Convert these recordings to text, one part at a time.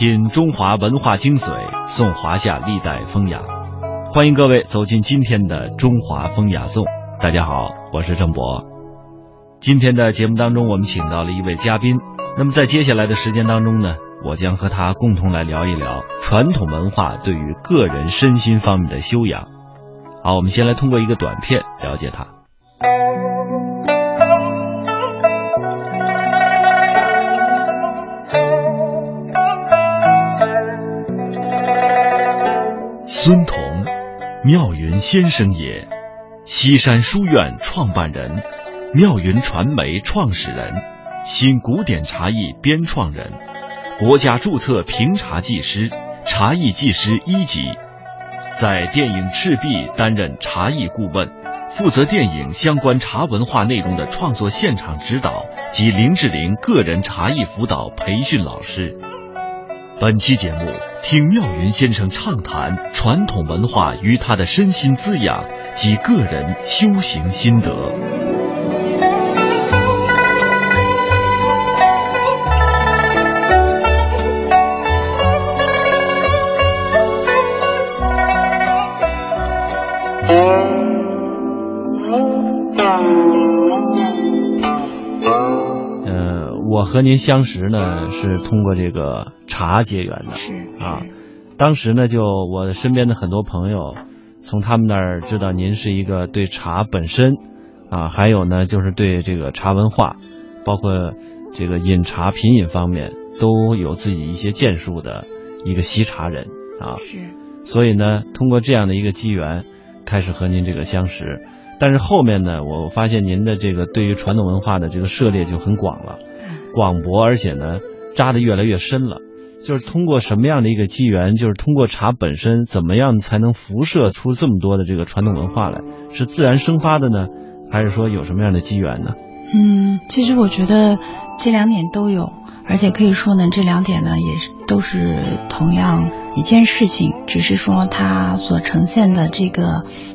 品中华文化精髓，颂华夏历代风雅。欢迎各位走进今天的《中华风雅颂》。大家好，我是郑博。今天的节目当中，我们请到了一位嘉宾。那么在接下来的时间当中呢，我将和他共同来聊一聊传统文化对于个人身心方面的修养。好，我们先来通过一个短片了解他。孙彤，妙云先生也，西山书院创办人，妙云传媒创始人，新古典茶艺编创人，国家注册评茶技师，茶艺技师一级，在电影《赤壁》担任茶艺顾问，负责电影相关茶文化内容的创作现场指导及林志玲个人茶艺辅导培训老师。本期节目，听妙云先生畅谈传统文化与他的身心滋养及个人修行心得。我和您相识呢，是通过这个茶结缘的。是啊，当时呢，就我身边的很多朋友，从他们那儿知道您是一个对茶本身，啊，还有呢，就是对这个茶文化，包括这个饮茶品饮方面，都有自己一些建树的一个习茶人啊。是，所以呢，通过这样的一个机缘，开始和您这个相识。但是后面呢，我发现您的这个对于传统文化的这个涉猎就很广了，广博，而且呢扎得越来越深了。就是通过什么样的一个机缘，就是通过茶本身，怎么样才能辐射出这么多的这个传统文化来？是自然生发的呢，还是说有什么样的机缘呢？嗯，其实我觉得这两点都有，而且可以说呢，这两点呢也是都是同样一件事情，只是说它所呈现的这个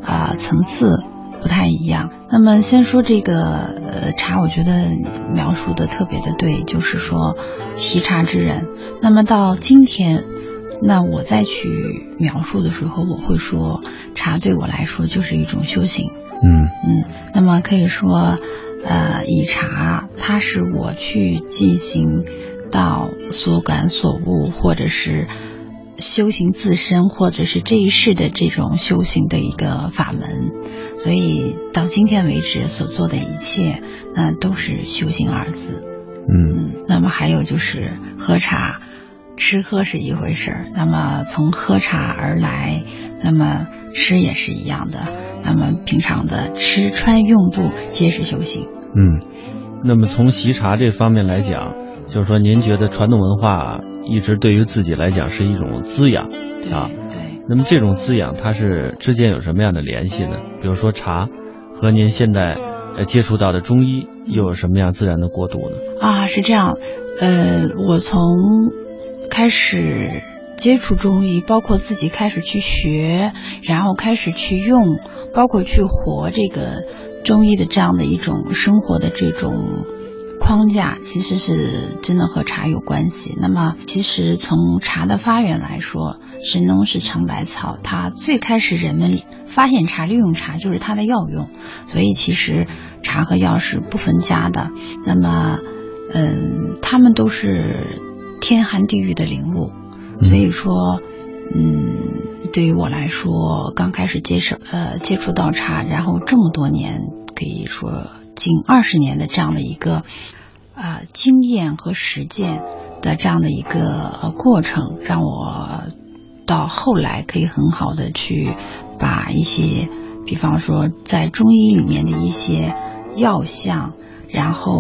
啊、层次不太一样。那么先说这个呃茶，我觉得描述的特别的对，就是说习茶之人。那么到今天，那我再去描述的时候，我会说茶对我来说就是一种修行。嗯嗯，那么可以说，呃，以茶它是我去进行到所感所悟，或者是修行自身，或者是这一世的这种修行的一个法门。所以到今天为止所做的一切，那、都是修行二字。嗯嗯，那么还有就是喝茶，吃喝是一回事儿，那么从喝茶而来，那么吃也是一样的，那么平常的吃穿用度皆是修行。嗯。那么从习茶这方面来讲，就是说您觉得传统文化一直对于自己来讲是一种滋养啊？对，那么这种滋养，它是之间有什么样的联系呢？比如说茶和您现在呃接触到的中医又有什么样自然的过渡呢？啊，是这样，呃，我从开始接触中医，包括自己开始去学，然后开始去用，包括去活这个中医的这样的一种生活的这种框架，其实是真的和茶有关系。那么，其实从茶的发源来说，神农氏尝百草，它最开始人们发现茶、利用茶就是它的药用，所以其实茶和药是不分家的。那么，嗯，他们都是天寒地狱的灵物，所以说，嗯，对于我来说，刚开始接受呃接触到茶，然后这么多年，可以说近二十年的这样的一个呃经验和实践的这样的一个呃过程，让我到后来可以很好的去把一些，比方说在中医里面的一些药象。然后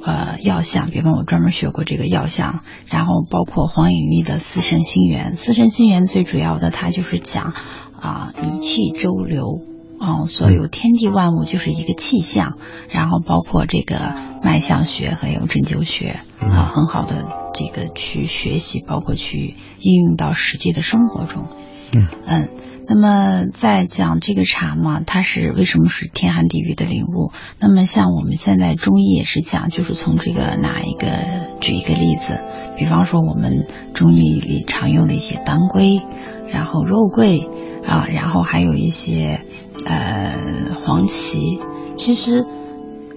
呃药象，比方我专门学过这个药象，然后包括黄颖玉的《四圣心源》，《四圣心源》最主要的它就是讲啊、一气周流，嗯，所有天地万物就是一个气象，然后包括这个脉象学还有针灸学啊，很好的这个去学习，包括去应用到实际的生活中。嗯嗯，那么在讲这个茶嘛，它是为什么是天寒地狱的领悟？那么像我们现在中医也是讲，就是从这个哪一个举一个例子，比方说我们中医里常用的一些当归，然后肉桂啊，然后还有一些呃黄芪，其实。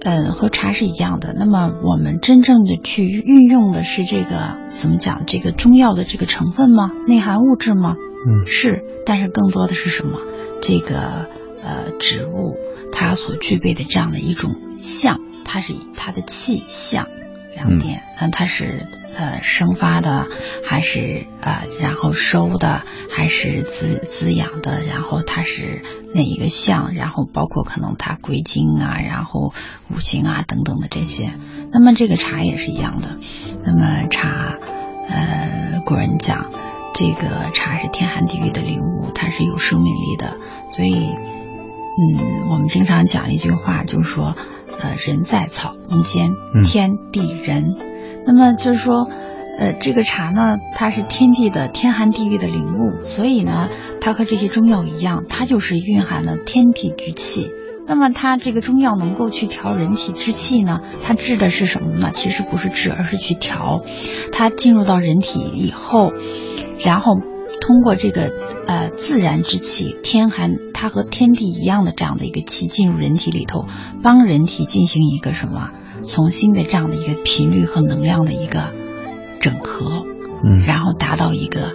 嗯，和茶是一样的。那么我们真正的去运用的是这个怎么讲？这个中药的这个成分吗？内含物质吗？嗯，是。但是更多的是什么？这个呃植物它所具备的这样的一种象，它是以它的气象两点。嗯，它是。呃，生发的还是呃，然后收的还是滋滋养的，然后它是哪一个相，然后包括可能它归经啊，然后五行啊等等的这些。那么这个茶也是一样的。那么茶，呃，古人讲这个茶是天寒地狱的灵物，它是有生命力的。所以，嗯，我们经常讲一句话，就是说，呃，人在草木间，天地人。那么就是说，呃，这个茶呢，它是天地的天寒地狱的灵物，所以呢，它和这些中药一样，它就是蕴含了天地之气。那么它这个中药能够去调人体之气呢？它治的是什么呢？其实不是治，而是去调。它进入到人体以后，然后通过这个呃自然之气，天寒，它和天地一样的这样的一个气进入人体里头，帮人体进行一个什么？重新的这样的一个频率和能量的一个整合，嗯，然后达到一个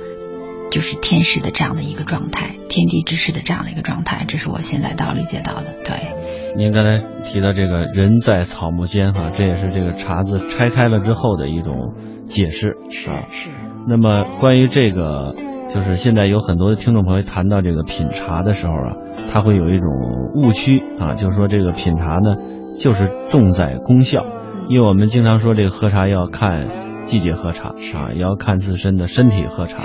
就是天时的这样的一个状态，天地之势的这样的一个状态，这是我现在到理解到的。对，您刚才提到这个人在草木间哈，这也是这个茶字拆开了之后的一种解释，是是。那么关于这个，就是现在有很多的听众朋友谈到这个品茶的时候啊，他会有一种误区啊，就是说这个品茶呢。就是重在功效，因为我们经常说这个喝茶要看季节喝茶啊，也要看自身的身体喝茶，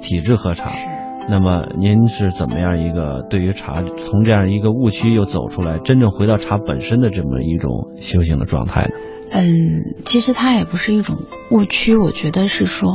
体质喝茶。那么您是怎么样一个对于茶从这样一个误区又走出来，真正回到茶本身的这么一种修行的状态呢？嗯，其实它也不是一种误区，我觉得是说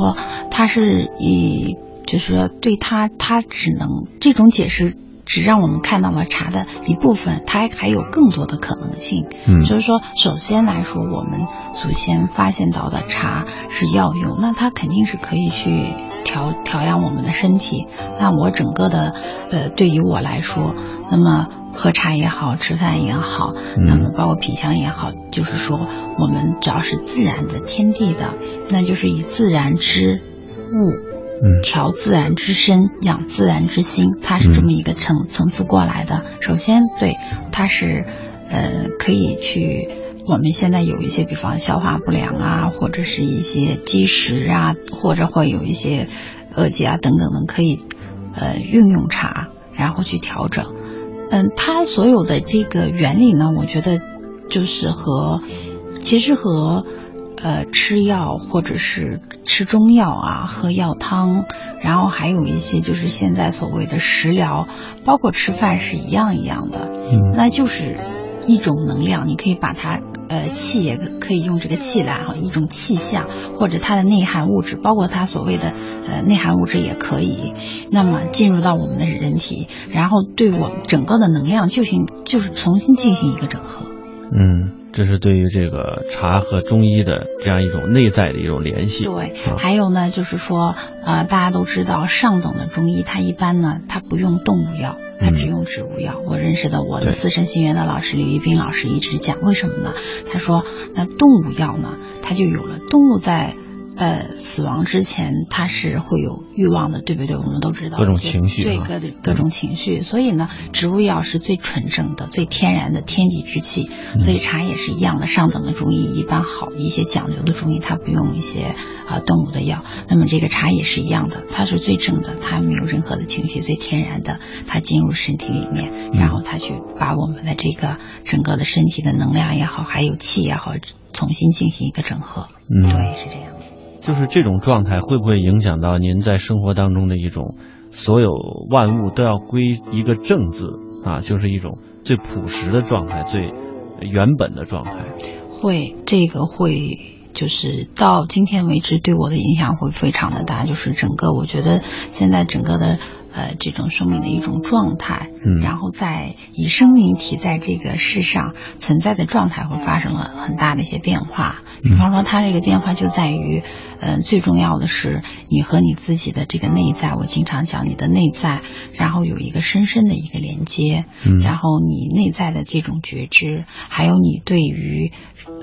它是以就是说对它它只能这种解释。只让我们看到了茶的一部分，它还有更多的可能性。嗯，就是说，首先来说，我们祖先发现到的茶是药用，那它肯定是可以去调调养我们的身体。那我整个的，呃，对于我来说，那么喝茶也好吃饭也好，那么包括品香也好，就是说，我们只要是自然的天地的，那就是以自然之物。调自然之身，养自然之心，它是这么一个层层次过来的。首先，对它是，呃，可以去。我们现在有一些，比方消化不良啊，或者是一些积食啊，或者会有一些恶疾啊等等的，可以呃运用茶，然后去调整。嗯，它所有的这个原理呢，我觉得就是和其实和。呃，吃药或者是吃中药啊，喝药汤，然后还有一些就是现在所谓的食疗，包括吃饭是一样一样的，嗯，那就是一种能量，你可以把它呃气也可以用这个气来哈，一种气象或者它的内涵物质，包括它所谓的呃内涵物质也可以，那么进入到我们的人体，然后对我整个的能量进行就是重新进行一个整合，嗯。这是对于这个茶和中医的这样一种内在的一种联系。对，还有呢，就是说，呃，大家都知道，上等的中医，它一般呢，它不用动物药，它只用植物药。我认识的我的资深心源的老师李玉斌老师一直讲，为什么呢？他说，那动物药呢，它就有了动物在。呃，死亡之前他是会有欲望的，对不对？我们都知道各种情绪，对各的各种情绪。所以呢，植物药是最纯正的、最天然的天地之气。所以茶也是一样的，上等的中医一般好一些讲究的中医，它不用一些啊动物的药。那么这个茶也是一样的，它是最正的，它没有任何的情绪，最天然的，它进入身体里面，然后它去把我们的这个整个的身体的能量也好，还有气也好，重新进行一个整合。嗯，对，是这样。就是这种状态会不会影响到您在生活当中的一种，所有万物都要归一个正字啊，就是一种最朴实的状态，最原本的状态。会，这个会，就是到今天为止对我的影响会非常的大。就是整个，我觉得现在整个的呃这种生命的一种状态，嗯然后在以生命体在这个世上存在的状态会发生了很大的一些变化。比方说，它这个变化就在于，嗯、最重要的是你和你自己的这个内在。我经常讲你的内在，然后有一个深深的一个连接，嗯。然后你内在的这种觉知，还有你对于，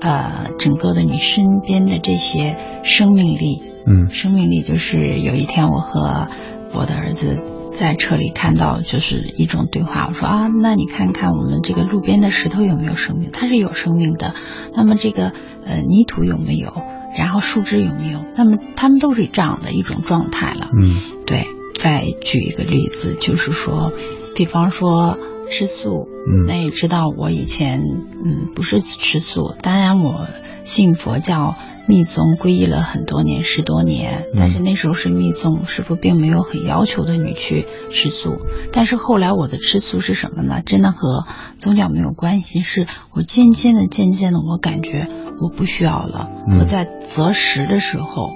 呃，整个的你身边的这些生命力，嗯。生命力就是有一天我和我的儿子在车里看到，就是一种对话。我说啊，那你看看我们这个路边的石头有没有生命？它是有生命的。那么这个呃泥土有没有？然后树枝有没有？那么它们都是这样的一种状态了。嗯对，再举一个例子，就是说，比方说吃素，嗯那也知道我以前嗯不是吃素，当然我信佛教密宗皈依了很多年，十多年，但是那时候是密宗，师傅并没有很要求的你去吃素。但是后来我的吃素是什么呢？真的和宗教没有关系，是我渐渐的、渐渐的，我感觉我不需要了。嗯我在择食的时候，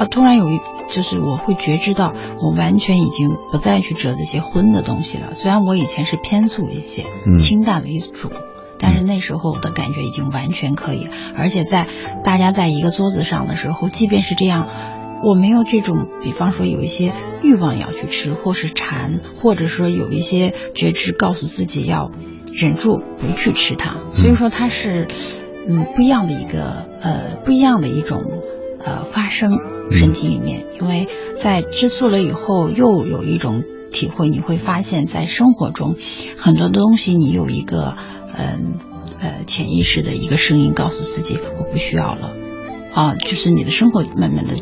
啊，突然有一，就是我会觉知到，我完全已经不再去折这些荤的东西了。虽然我以前是偏素一些，嗯清淡为主，但是那时候的感觉已经完全可以，而且在大家在一个桌子上的时候，即便是这样。我没有这种，比方说有一些欲望要去吃，或是馋，或者说有一些觉知告诉自己要忍住不去吃它。所以说它是，嗯，不一样的一个呃不一样的一种呃发生身体里面，因为在吃素了以后，又有一种体会，你会发现在生活中很多东西你有一个嗯呃潜意识的一个声音告诉自己我不需要了啊，就是你的生活慢慢的。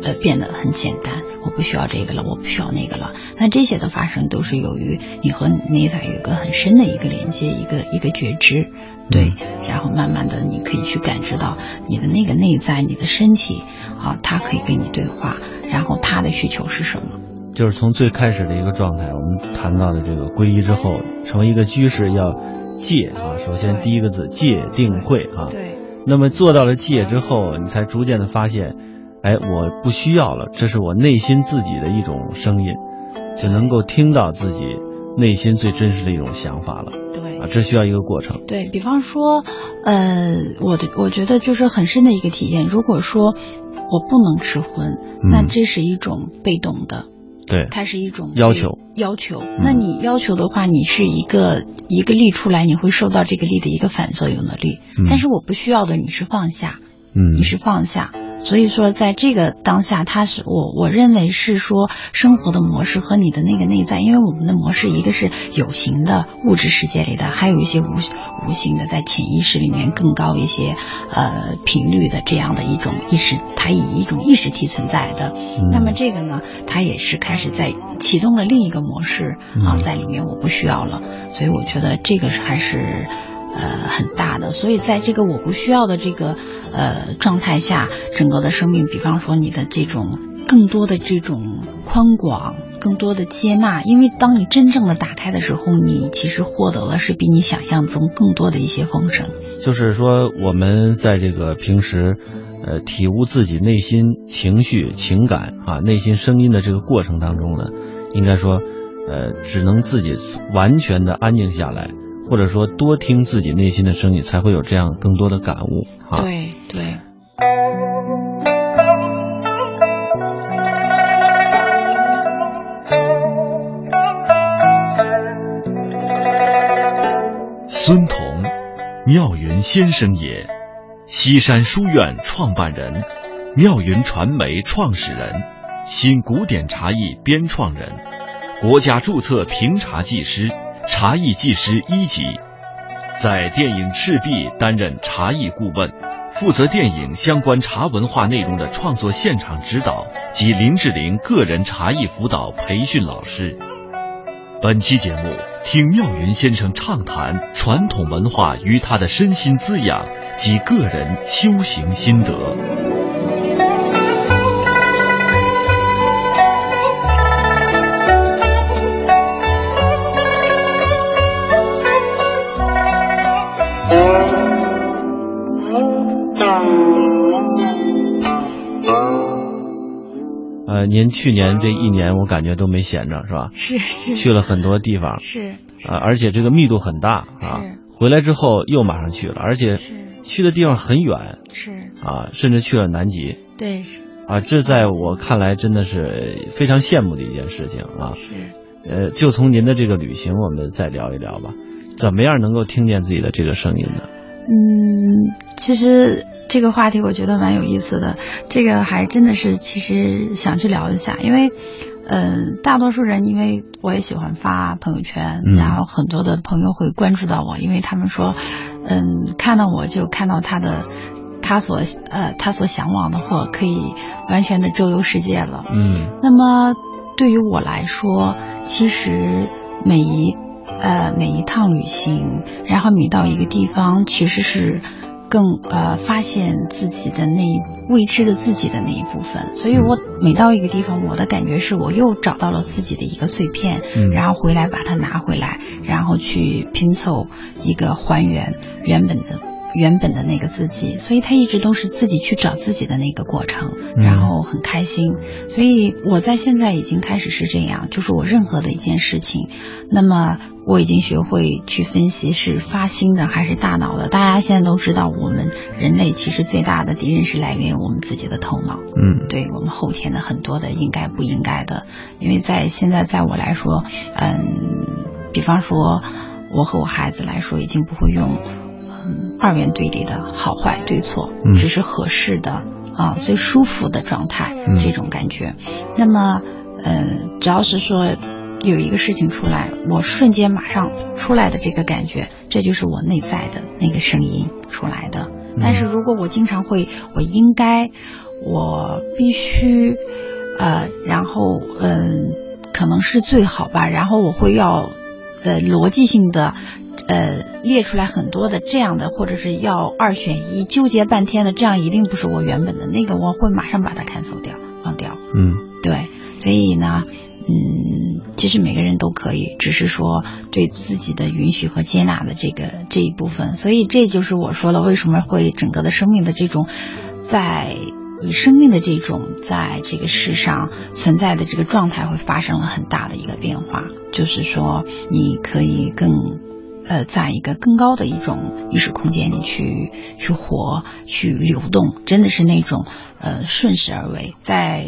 呃，变得很简单，我不需要这个了，我不需要那个了。那这些的发生都是由于你和内在有一个很深的一个连接，一个一个觉知，对，然后慢慢的你可以去感知到你的那个内在，你的身体啊，它可以跟你对话，然后它的需求是什么？就是从最开始的一个状态，我们谈到的这个皈依之后，成为一个居士要戒啊。首先第一个字戒定慧啊。对。那么做到了戒之后，你才逐渐的发现，哎，我不需要了，这是我内心自己的一种声音，就能够听到自己内心最真实的一种想法了。对啊，这需要一个过程。对比方说，呃，我的我觉得就是很深的一个体验。如果说我不能吃荤，那这是一种被动的。对，它是一种要求。要求，那你要求的话，你是一个一个力出来，你会受到这个力的一个反作用的力。嗯、但是我不需要的，你是放下，嗯，你是放下。所以说，在这个当下，他是我我认为是说生活的模式和你的那个内在，因为我们的模式一个是有形的物质世界里的，还有一些无无形的，在潜意识里面更高一些呃频率的这样的一种意识，它以一种意识体存在的。嗯、那么这个呢，它也是开始在启动了另一个模式啊，嗯、在里面我不需要了，所以我觉得这个还是。呃，很大的，所以在这个我不需要的这个呃状态下，整个的生命，比方说你的这种更多的这种宽广，更多的接纳，因为当你真正的打开的时候，你其实获得了是比你想象中更多的一些丰盛。就是说，我们在这个平时，呃，体悟自己内心情绪、情感啊，内心声音的这个过程当中呢，应该说，呃，只能自己完全的安静下来。或者说，多听自己内心的声音，才会有这样更多的感悟。啊，对对。孙彤，妙云先生也，西山书院创办人，妙云传媒创始人，新古典茶艺编创人，国家注册评茶技师。茶艺技师一级，在电影《赤壁》担任茶艺顾问，负责电影相关茶文化内容的创作现场指导及林志玲个人茶艺辅导培训老师。本期节目听妙云先生畅谈传统文化与他的身心滋养及个人修行心得。您去年这一年我感觉都没闲着，是吧？是是。去了很多地方。是。啊，而且这个密度很大啊。回来之后又马上去了，而且去的地方很远。是。啊，甚至去了南极。对。啊，这在我看来真的是非常羡慕的一件事情啊。是。呃，就从您的这个旅行，我们再聊一聊吧。怎么样能够听见自己的这个声音呢？嗯，其实这个话题我觉得蛮有意思的。这个还真的是，其实想去聊一下，因为，嗯，大多数人因为我也喜欢发朋友圈，然后很多的朋友会关注到我，因为他们说，嗯，看到我就看到他的，他所呃他所向往的或可以完全的周游世界了。嗯，那么对于我来说，其实每一。呃，每一趟旅行，然后每到一个地方，其实是更呃发现自己的那未知的自己的那一部分。所以我每到一个地方，我的感觉是我又找到了自己的一个碎片，然后回来把它拿回来，然后去拼凑一个还原原本的。原本的那个自己，所以他一直都是自己去找自己的那个过程，然后很开心。所以我在现在已经开始是这样，就是我任何的一件事情，那么我已经学会去分析是发心的还是大脑的。大家现在都知道，我们人类其实最大的敌人是来源于我们自己的头脑。嗯，对我们后天的很多的应该不应该的，因为在现在在我来说，嗯，比方说我和我孩子来说，已经不会用。嗯，二元对立的好坏对错，只是合适的啊，最舒服的状态，这种感觉。那么，呃，只要是说有一个事情出来，我瞬间马上出来的这个感觉，这就是我内在的那个声音出来的。但是如果我经常会，我应该，我必须，呃，然后，嗯，可能是最好吧。然后我会要，呃，逻辑性的。呃，列出来很多的这样的，或者是要二选一，纠结半天的，这样一定不是我原本的那个，我会马上把它 cancel 掉，忘掉。嗯，对，所以呢，嗯，其实每个人都可以，只是说对自己的允许和接纳的这个这一部分。所以这就是我说了，为什么会整个的生命的这种，在以生命的这种在这个世上存在的这个状态会发生了很大的一个变化，就是说你可以更。呃，在一个更高的一种意识空间里去去活、去流动，真的是那种呃顺势而为。在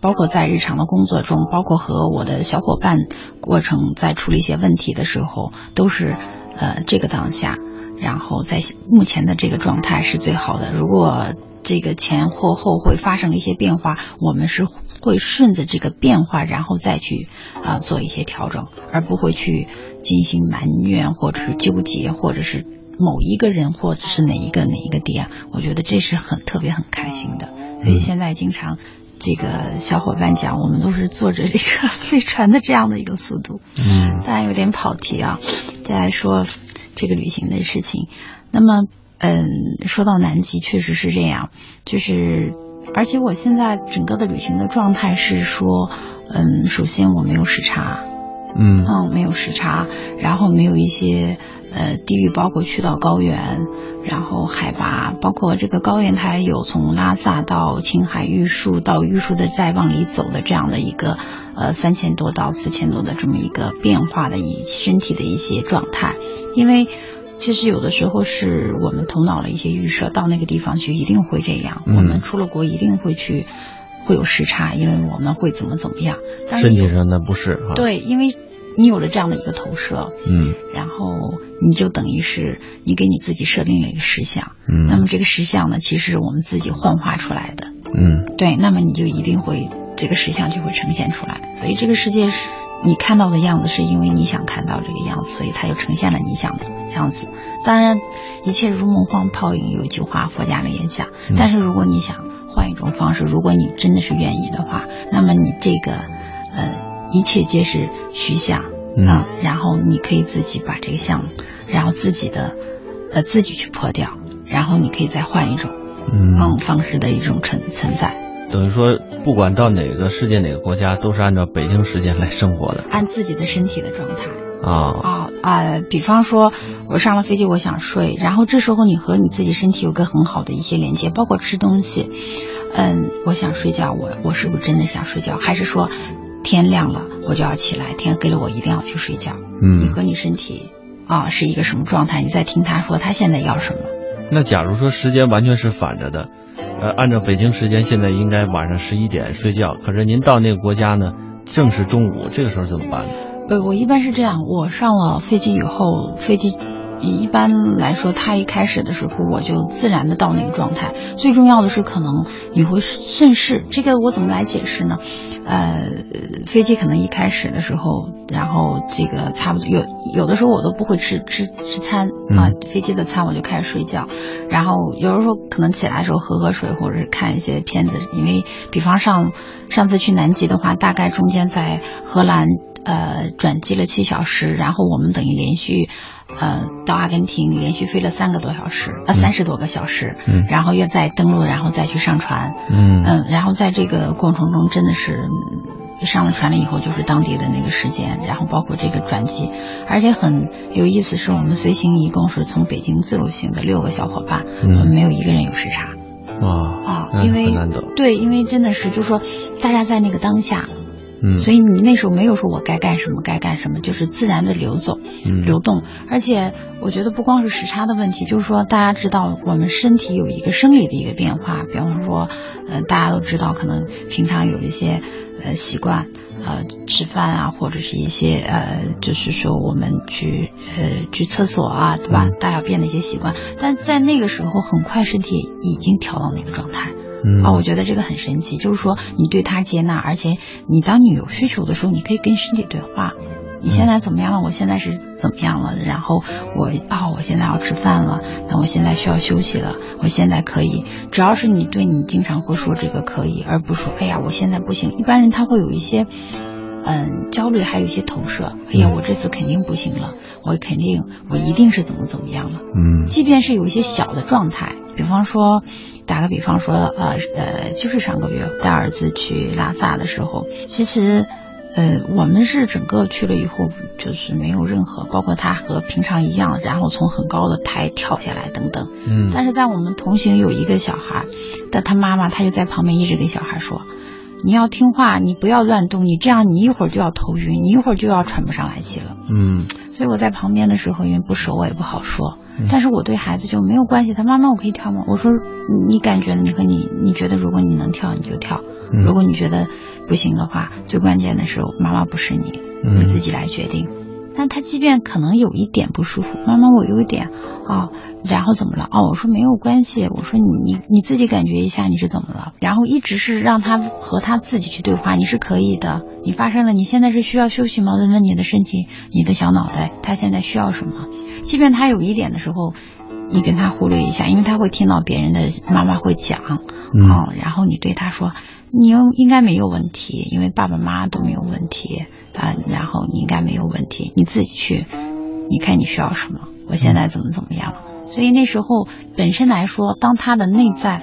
包括在日常的工作中，包括和我的小伙伴过程，在处理一些问题的时候，都是呃这个当下，然后在目前的这个状态是最好的。如果这个前或后会发生一些变化，我们是。会顺着这个变化，然后再去啊做一些调整，而不会去进行埋怨或者是纠结，或者是某一个人或者是哪一个哪一个点。我觉得这是很特别很开心的。所以现在经常这个小伙伴讲，我们都是坐着这个飞船的这样的一个速度。嗯，当然有点跑题啊。再来说这个旅行的事情，那么嗯，说到南极确实是这样，就是。而且我现在整个的旅行的状态是说，嗯，首先我没有时差，嗯嗯，没有时差，然后没有一些呃地域，包括去到高原，然后海拔，包括这个高原它有从拉萨到青海玉树到玉树的再往里走的这样的一个呃三千多到四千多的这么一个变化的一身体的一些状态，因为。其实有的时候是我们头脑的一些预设，到那个地方去一定会这样。我们出了国一定会去，会有时差，因为我们会怎么怎么样。但身体上的不适啊。对，因为你有了这样的一个投射，嗯，然后你就等于是你给你自己设定了一个实像，嗯，那么这个实像呢，其实是我们自己幻化出来的，嗯，对，那么你就一定会这个实像就会呈现出来。所以这个世界是。你看到的样子是因为你想看到这个样子，所以它就呈现了你想的样子。当然，一切如梦幻泡影，有一句话佛家的言下。但是如果你想换一种方式，如果你真的是愿意的话，那么你这个呃一切皆是虚像啊，然后你可以自己把这个像，然后自己的呃自己去破掉，然后你可以再换一种嗯方式的一种存存在。等于说，不管到哪个世界哪个国家，都是按照北京时间来生活的，按自己的身体的状态，啊啊啊！比方说，我上了飞机，我想睡，然后这时候你和你自己身体有个很好的一些连接，包括吃东西。嗯，我想睡觉，我我是不是真的想睡觉？还是说天亮了我就要起来？天黑了我一定要去睡觉？嗯，你和你身体啊是一个什么状态？你在听他说他现在要什么？那假如说时间完全是反着的，呃，按照北京时间现在应该晚上十一点睡觉，可是您到那个国家呢，正是中午，这个时候怎么办呢？呃，我一般是这样，我上了飞机以后，飞机一般来说，它一开始的时候，我就自然的到那个状态。最重要的是，可能你会顺势。这个我怎么来解释呢？呃，飞机可能一开始的时候，然后这个差不多有有的时候我都不会吃吃吃餐啊，飞机的餐我就开始睡觉。然后有的时候可能起来的时候喝喝水，或者是看一些片子，因为比方上上次去南极的话，大概中间在荷兰。呃，转机了七小时，然后我们等于连续，呃，到阿根廷连续飞了三个多小时，呃，三十多个小时，嗯，然后又再登陆，然后再去上船，嗯。嗯，然后在这个过程中，真的是上了船了以后，就是当地的那个时间，然后包括这个转机，而且很有意思，是我们随行一共是从北京自由行的六个小伙伴，我们没有一个人有时差，哇啊，因为对，因为真的是，就是说大家在那个当下。嗯，所以你那时候没有说我该干什么该干什么，就是自然的流走，流动。而且我觉得不光是时差的问题，就是说大家知道我们身体有一个生理的一个变化，比方说，呃，大家都知道可能平常有一些呃习惯，呃，吃饭啊，或者是一些呃，就是说我们去呃去厕所啊，对吧？大小便的一些习惯，但在那个时候很快身体已经调到那个状态。啊，我觉得这个很神奇，就是说你对他接纳，而且你当你有需求的时候，你可以跟身体对话。你现在怎么样了？我现在是怎么样了？然后我啊，我现在要吃饭了，那我现在需要休息了。我现在可以，只要是你对你经常会说这个可以，而不是说哎呀我现在不行。一般人他会有一些嗯焦虑，还有一些投射。哎呀，我这次肯定不行了，我肯定我一定是怎么怎么样了。嗯，即便是有一些小的状态，比方说。打个比方说，呃呃，就是上个月带儿子去拉萨的时候，其实，呃，我们是整个去了以后，就是没有任何，包括他和平常一样，然后从很高的台跳下来等等。嗯。但是在我们同行有一个小孩，但他妈妈他就在旁边一直给小孩说：“你要听话，你不要乱动，你这样你一会儿就要头晕，你一会儿就要喘不上来气了。”嗯。所以我在旁边的时候，因为不熟，我也不好说。但是我对孩子就没有关系。他妈妈，我可以跳吗？我说，你感觉你和你，你觉得如果你能跳，你就跳。如果你觉得不行的话，最关键的是妈妈不是你，你自己来决定。但他即便可能有一点不舒服，妈妈我有一点啊，然后怎么了？哦，我说没有关系，我说你你你自己感觉一下你是怎么了？然后一直是让他和他自己去对话，你是可以的。你发生了，你现在是需要休息吗？问问你的身体，你的小脑袋，他现在需要什么？即便他有一点的时候，你跟他忽略一下，因为他会听到别人的妈妈会讲，哦，然后你对他说，你应应该没有问题，因为爸爸妈妈都没有问题。啊，然后你应该没有问题，你自己去，你看你需要什么，我现在怎么怎么样。所以那时候本身来说，当他的内在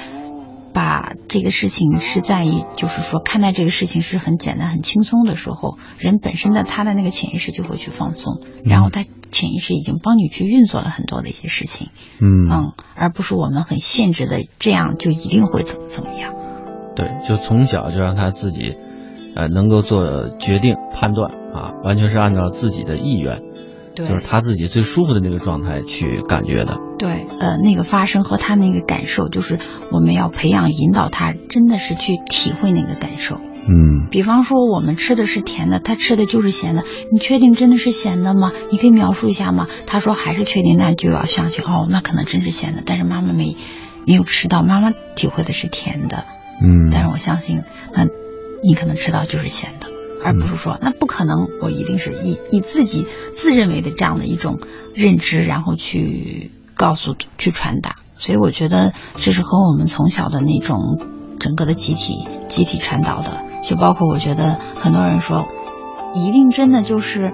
把这个事情是在意，就是说看待这个事情是很简单、很轻松的时候，人本身的他的那个潜意识就会去放松，然后他潜意识已经帮你去运作了很多的一些事情，嗯嗯，而不是我们很限制的这样就一定会怎么怎么样。对，就从小就让他自己。呃，能够做决定、判断啊，完全是按照自己的意愿，对，就是他自己最舒服的那个状态去感觉的。对，呃，那个发生和他那个感受，就是我们要培养、引导他，真的是去体会那个感受。嗯，比方说我们吃的是甜的，他吃的就是咸的，你确定真的是咸的吗？你可以描述一下吗？他说还是确定，那就要上去。哦，那可能真是咸的，但是妈妈没没有吃到，妈妈体会的是甜的。嗯，但是我相信，嗯。你可能吃到就是咸的，而不是说那不可能，我一定是以以自己自认为的这样的一种认知，然后去告诉、去传达。所以我觉得这是和我们从小的那种整个的集体、集体传导的。就包括我觉得很多人说，一定真的就是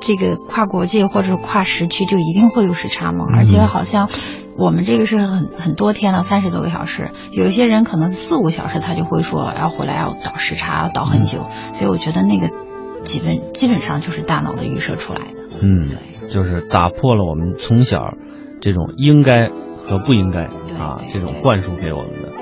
这个跨国界或者跨时区就一定会有时差吗？而且好像。我们这个是很很多天了，三十多个小时，有一些人可能四五小时他就会说要回来要倒时差，倒很久，所以我觉得那个基本基本上就是大脑的预设出来的。嗯，对，就是打破了我们从小这种应该和不应该啊这种灌输给我们的。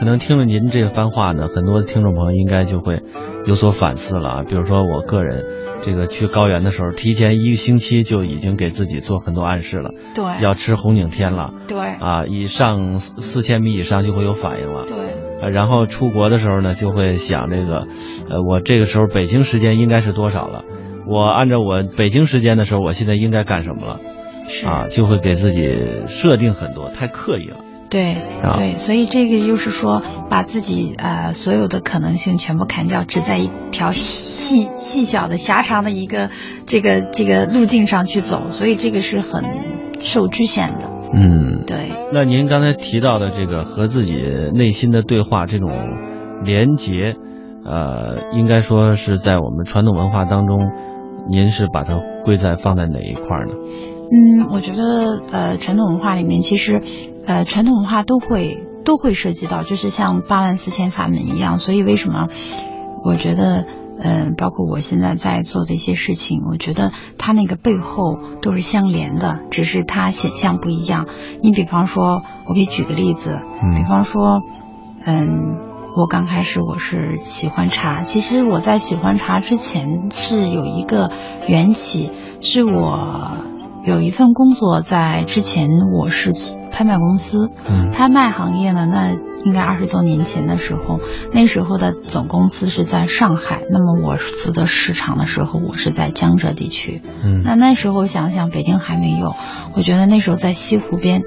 可能听了您这番话呢，很多听众朋友应该就会有所反思了啊。比如说我个人，这个去高原的时候，提前一个星期就已经给自己做很多暗示了，对，要吃红景天了对，啊，以上四四千米以上就会有反应了。对，呃，然后出国的时候呢，就会想这个，呃，我这个时候北京时间应该是多少了？我按照我北京时间的时候，我现在应该干什么了？是啊，就会给自己设定很多，太刻意了。对啊对，所以这个就是说，把自己呃所有的可能性全部砍掉，只在一条细细小的狭长的一个这个这个路径上去走，所以这个是很受局限的。嗯，对，那您刚才提到的这个和自己内心的对话这种连结，呃，应该说是在我们传统文化当中，您是把它归在放在哪一块儿呢？嗯，我觉得呃传统文化里面其实呃传统文化都会都会涉及到，就是像八万四千法门一样，所以为什么我觉得。嗯，包括我现在在做的一些事情，我觉得它那个背后都是相连的，只是它显象不一样。你比方说，我给举个例子，嗯比方说，嗯，我刚开始我是喜欢茶，其实我在喜欢茶之前是有一个缘起，是我有一份工作，在之前我是拍卖公司，嗯拍卖行业呢，那应该二十多年前的时候，那时候的总公司是在上海，那么我负责市场的时候，我是在江浙地区。嗯那那时候想想，北京还没有，我觉得那时候在西湖边，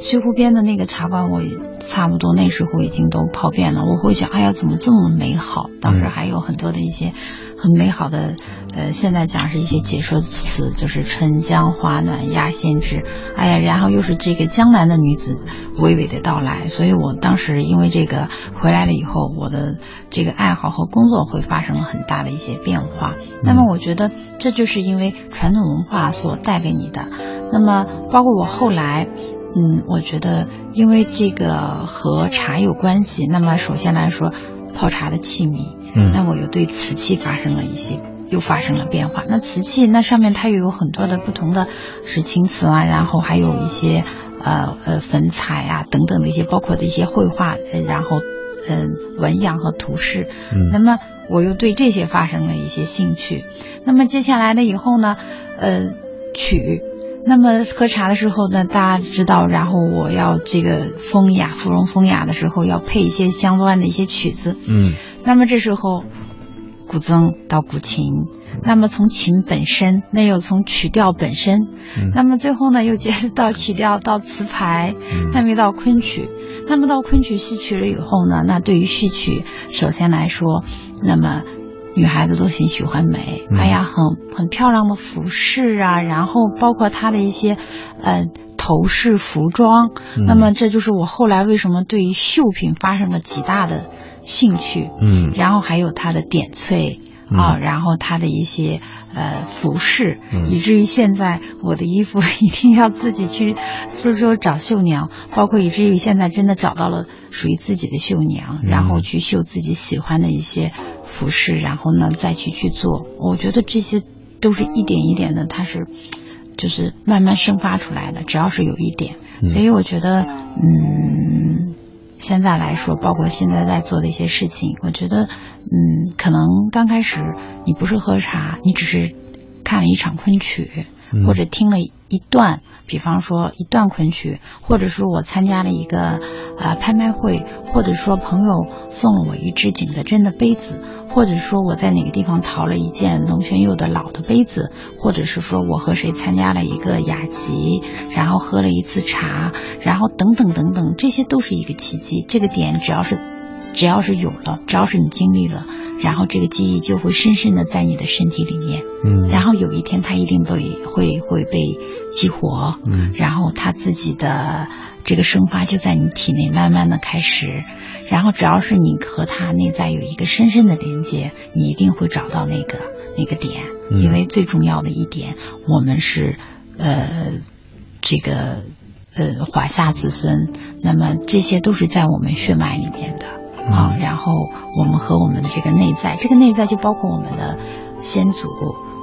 西湖边的那个茶馆，我也差不多那时候已经都跑遍了。我会想，哎呀，怎么这么美好？当时还有很多的一些很美好的，呃，现在讲是一些解说词，就是春江花暖鸭先知，哎呀，然后又是这个江南的女子娓娓的到来，所以我当时因为这个回来了以后，我的这个爱好和工作会发生了很大的一些变化。那么我觉得这就是因为传统文化所带给你的。那么包括我后来。嗯，我觉得因为这个和茶有关系，那么首先来说，泡茶的器皿，嗯那我又对瓷器发生了一些，又发生了变化。那瓷器那上面它又有很多的不同的是青瓷啊，然后还有一些呃呃粉彩啊等等的一些，包括的一些绘画，呃然后嗯、呃、纹样和图示。嗯那么我又对这些发生了一些兴趣。那么接下来了以后呢，呃曲。那么喝茶的时候呢，大家知道，然后我要这个风雅、芙蓉风雅的时候，要配一些相关的一些曲子。嗯那么这时候，古筝到古琴，那么从琴本身，那又从曲调本身，嗯那么最后呢，又接着到曲调到词牌，嗯那么又到昆曲，那么到昆曲戏曲了以后呢，那对于戏曲，首先来说，那么。女孩子都很喜欢美，嗯哎呀，很很漂亮的服饰啊，然后包括她的一些，呃，头饰、服装，嗯那么这就是我后来为什么对于绣品发生了极大的兴趣。嗯然后还有它的点翠啊，嗯然后它的一些呃服饰，嗯以至于现在我的衣服 一定要自己去苏州找绣娘，包括以至于现在真的找到了属于自己的绣娘，嗯然后去绣自己喜欢的一些服饰，然后呢再去去做。我觉得这些都是一点一点的，它是就是慢慢生发出来的，只要是有一点，嗯所以我觉得嗯。现在来说，包括现在在做的一些事情，我觉得，嗯，可能刚开始你不是喝茶，你只是看了一场昆曲，嗯。或者听了一段，比方说一段昆曲，或者说我参加了一个呃拍卖会，或者说朋友送了我一只景德镇的杯子，或者说我在哪个地方淘了一件龙泉釉的老的杯子，或者是说我和谁参加了一个雅集，然后喝了一次茶，然后等等等等，这些都是一个奇迹。这个点只要是只要是有了，只要是你经历了，然后这个记忆就会深深的在你的身体里面。嗯然后有一天它一定被会会被激活，嗯然后它自己的这个生发就在你体内慢慢的开始，然后只要是你和它内在有一个深深的连接，你一定会找到那个那个点，嗯因为最重要的一点，我们是呃这个呃华夏子孙，那么这些都是在我们血脉里面的。啊，然后我们和我们的这个内在，这个内在就包括我们的先祖，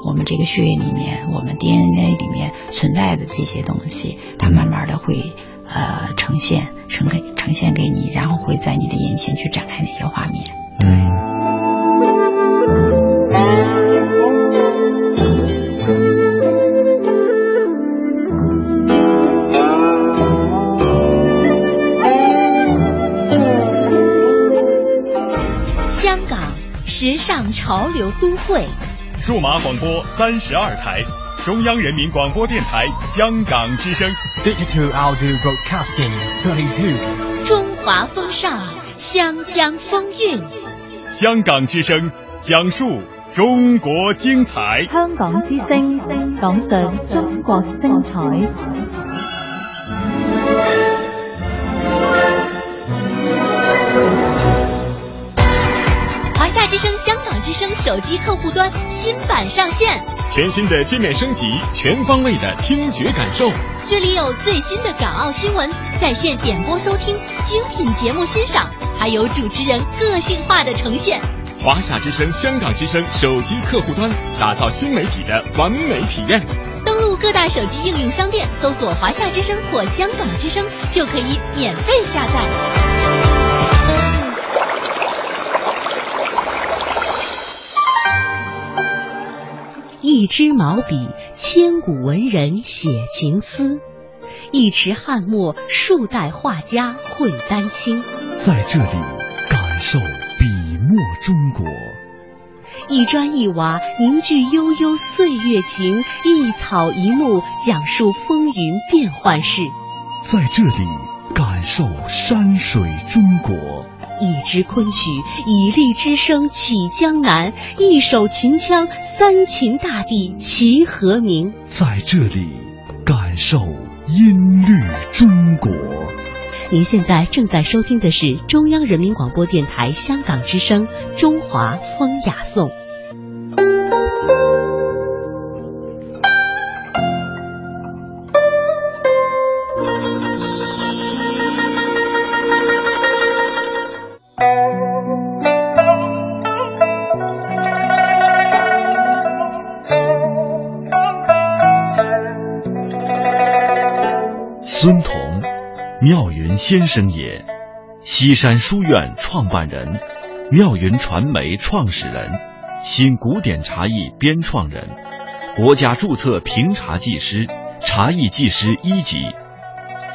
我们这个血液里面，我们 DNA 里面存在的这些东西，它慢慢的会呃呈现呈给呈现给你，然后会在你的眼前去展开那些画面。嗯。时尚潮流都会，数码广播三十二台，中央人民广播电台香港之声。Digital Audio Broadcasting Thirty Two 中华风尚，湘江风韵。香港之声讲述中国精彩。香港之声讲述中国精彩。港之声手机客户端新版上线，全新的界面升级，全方位的听觉感受。这里有最新的港澳新闻，在线点播收听，精品节目欣赏，还有主持人个性化的呈现。华夏之声、香港之声手机客户端，打造新媒体的完美体验。登录各大手机应用商店，搜索“华夏之声”或“香港之声”，就可以免费下载。一支毛笔，千古文人写情思；一池汉墨，数代画家绘丹青。在这里感受笔墨中国。一砖一瓦凝聚悠悠岁月情，一草一木讲述风云变幻事。在这里感受山水中国。一支昆曲，以力之声起江南；一首秦腔，三秦大地齐和鸣。在这里感受音律中国。您现在正在收听的是中央人民广播电台香港之声《中华风雅颂》。先生也，西山书院创办人，妙云传媒创始人，新古典茶艺编创人，国家注册评茶技师，茶艺技师一级，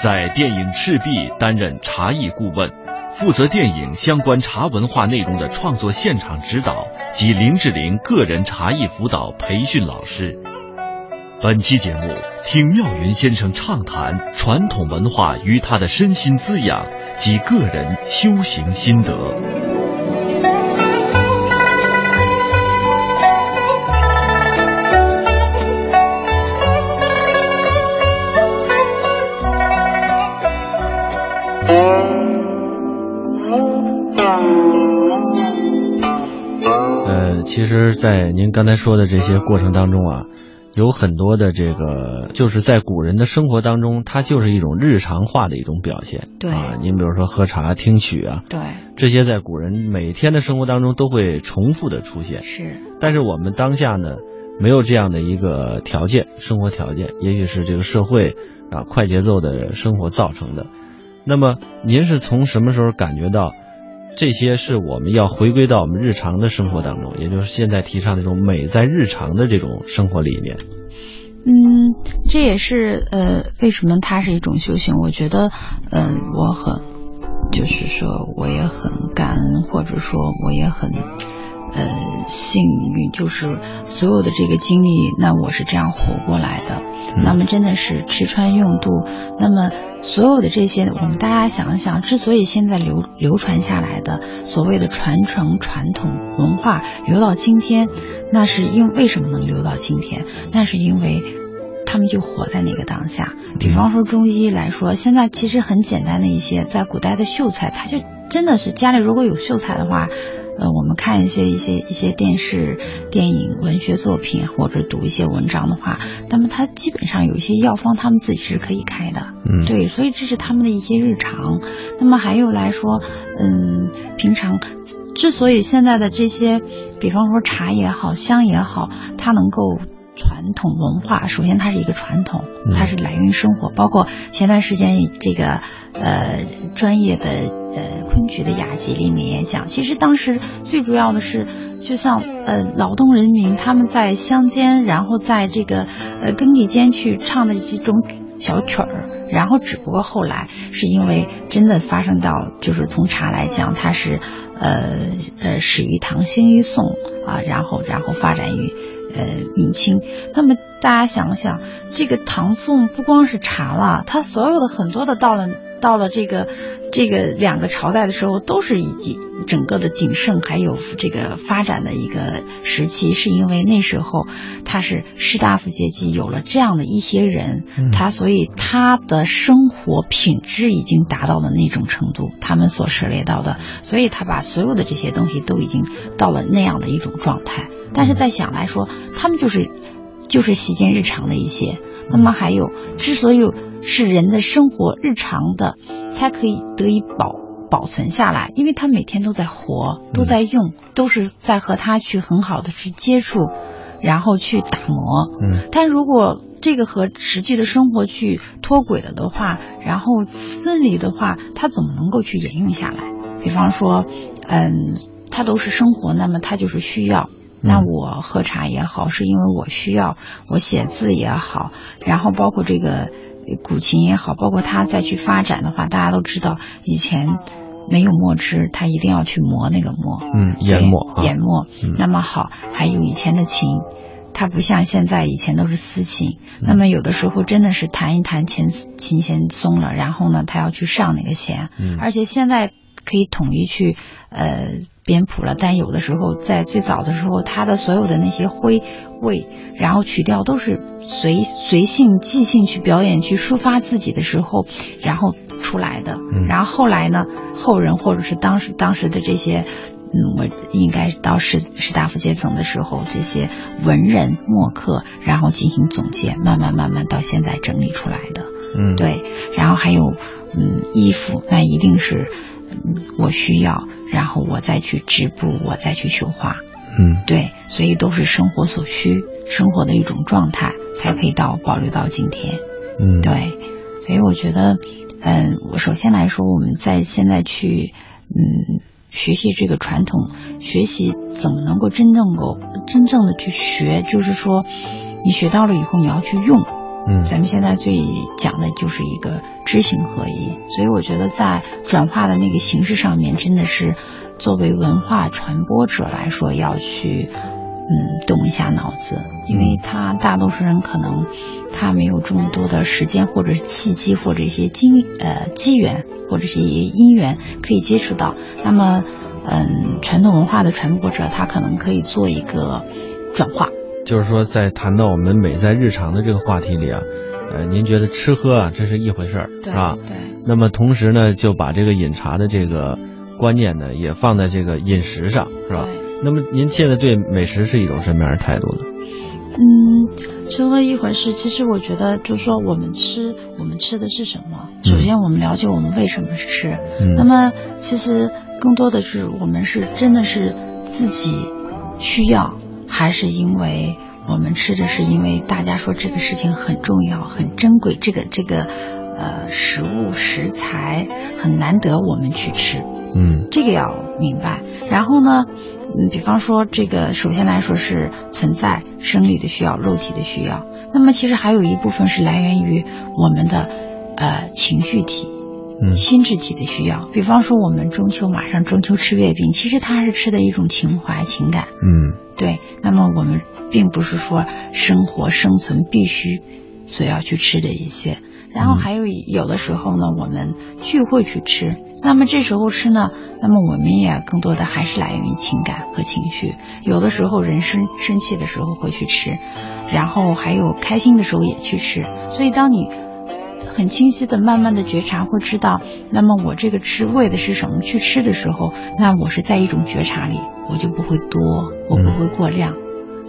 在电影《赤壁》担任茶艺顾问，负责电影相关茶文化内容的创作现场指导及林志玲个人茶艺辅导培训老师。本期节目，听妙云先生畅谈传统文化与他的身心滋养及个人修行心得。呃，其实，在您刚才说的这些过程当中啊，有很多的这个，就是在古人的生活当中，它就是一种日常化的一种表现。对啊，您比如说喝茶、听曲啊，对，这些在古人每天的生活当中都会重复的出现。是，但是我们当下呢，没有这样的一个条件，生活条件，也许是这个社会啊快节奏的生活造成的。那么，您是从什么时候感觉到这些是我们要回归到我们日常的生活当中，也就是现在提倡的这种美在日常的这种生活理念？嗯，这也是呃，为什么它是一种修行？我觉得，嗯、我很，就是说，我也很感恩，或者说，我也很，呃，幸运，就是所有的这个经历，那我是这样活过来的。那么真的是吃穿用度，那么所有的这些，我们大家想一想，之所以现在流流传下来的所谓的传承传统文化流到今天，那是因为什么能流到今天？那是因为他们就活在那个当下。比方说中医来说，现在其实很简单的一些，在古代的秀才，他就真的是家里如果有秀才的话。呃，我们看一些一些一些电视、电影、文学作品，或者读一些文章的话，那么他基本上有一些药方，他们自己是可以开的。嗯，对，所以这是他们的一些日常。那么还有来说，嗯，平常之所以现在的这些，比方说茶也好，香也好，它能够传统文化，首先它是一个传统，它是来源于生活。包括前段时间这个呃专业的呃昆曲的雅集里面也讲，其实当时最主要的是，就像呃劳动人民他们在乡间，然后在这个呃耕地间去唱的这种小曲儿。然后，只不过后来是因为真的发生到，就是从茶来讲，它是，呃呃始于唐，兴于宋啊，然后然后发展于呃明清。那么大家想想，这个唐宋不光是茶了，它所有的很多的到了到了这个这个两个朝代的时候，都是以及整个的鼎盛还有这个发展的一个时期，是因为那时候他是士大夫阶级有了这样的一些人，他所以他的生活品质已经达到了那种程度，他们所涉猎到的，所以他把所有的这些东西都已经到了那样的一种状态。但是在想来说，他们就是就是习间日常的一些。那么还有，之所以是人的生活日常的，才可以得以保。保存下来，因为他每天都在活，都在用，都是在和他去很好的去接触，然后去打磨。嗯，但如果这个和实际的生活去脱轨了的话，然后分离的话，它怎么能够去沿用下来？比方说，嗯，它都是生活，那么它就是需要。那我喝茶也好，是因为我需要；我写字也好，然后包括这个古琴也好，包括它再去发展的话，大家都知道以前。没有墨汁，他一定要去磨那个墨，嗯，研墨，研墨。那么好，还有以前的琴，它不像现在以前都是丝琴，那么有的时候真的是弹一弹琴琴弦松了，然后呢，他要去上那个弦，嗯，而且现在可以统一去呃编谱了，但有的时候在最早的时候，他的所有的那些徽味，然后曲调都是随随性即兴去表演去抒发自己的时候，然后。出来的，然后后来呢？后人或者是当时当时的这些，嗯，我应该到士士大夫阶层的时候，这些文人墨客，然后进行总结，慢慢慢慢到现在整理出来的。嗯，对。然后还有，嗯，衣服，那一定是，嗯，我需要，然后我再去织布，我再去绣花。嗯，对。所以都是生活所需，生活的一种状态，才可以到保留到今天。嗯，对。所以我觉得。嗯，我首先来说，我们在现在去嗯学习这个传统，学习怎么能够真正够真正的去学，就是说你学到了以后你要去用。嗯，咱们现在最讲的就是一个知行合一，所以我觉得在转化的那个形式上面，真的是作为文化传播者来说要去。嗯，动一下脑子，因为他大多数人可能他没有这么多的时间，或者是契机，或者一些机呃机缘，或者是一些因缘可以接触到。那么，嗯，传统文化的传播者，他可能可以做一个转化。就是说，在谈到我们美在日常的这个话题里啊，呃，您觉得吃喝啊，这是一回事儿，是吧？对。那么同时呢，就把这个饮茶的这个观念呢，也放在这个饮食上，是吧？那么您现在对美食是一种什么样的态度呢？嗯，吃喝一回事。其实我觉得，就是说我们吃，我们吃的是什么？首先，我们了解我们为什么吃。嗯。那么，其实更多的是我们是真的是自己需要，还是因为我们吃的是因为大家说这个事情很重要、很珍贵，这个这个呃食物食材很难得，我们去吃。嗯。这个要明白。然后呢？嗯，比方说这个，首先来说是存在生理的需要、肉体的需要。那么其实还有一部分是来源于我们的呃情绪体、嗯心智体的需要。比方说我们中秋马上中秋吃月饼，其实它是吃的一种情怀、情感。嗯，对。那么我们并不是说生活生存必须所要去吃的一些。然后还有有的时候呢，我们聚会去吃，那么这时候吃呢，那么我们也更多的还是来源于情感和情绪。有的时候人生生气的时候会去吃，然后还有开心的时候也去吃。所以当你很清晰的、慢慢的觉察，会知道，那么我这个吃为的是什么去吃的时候，那我是在一种觉察里，我就不会多，我不会过量。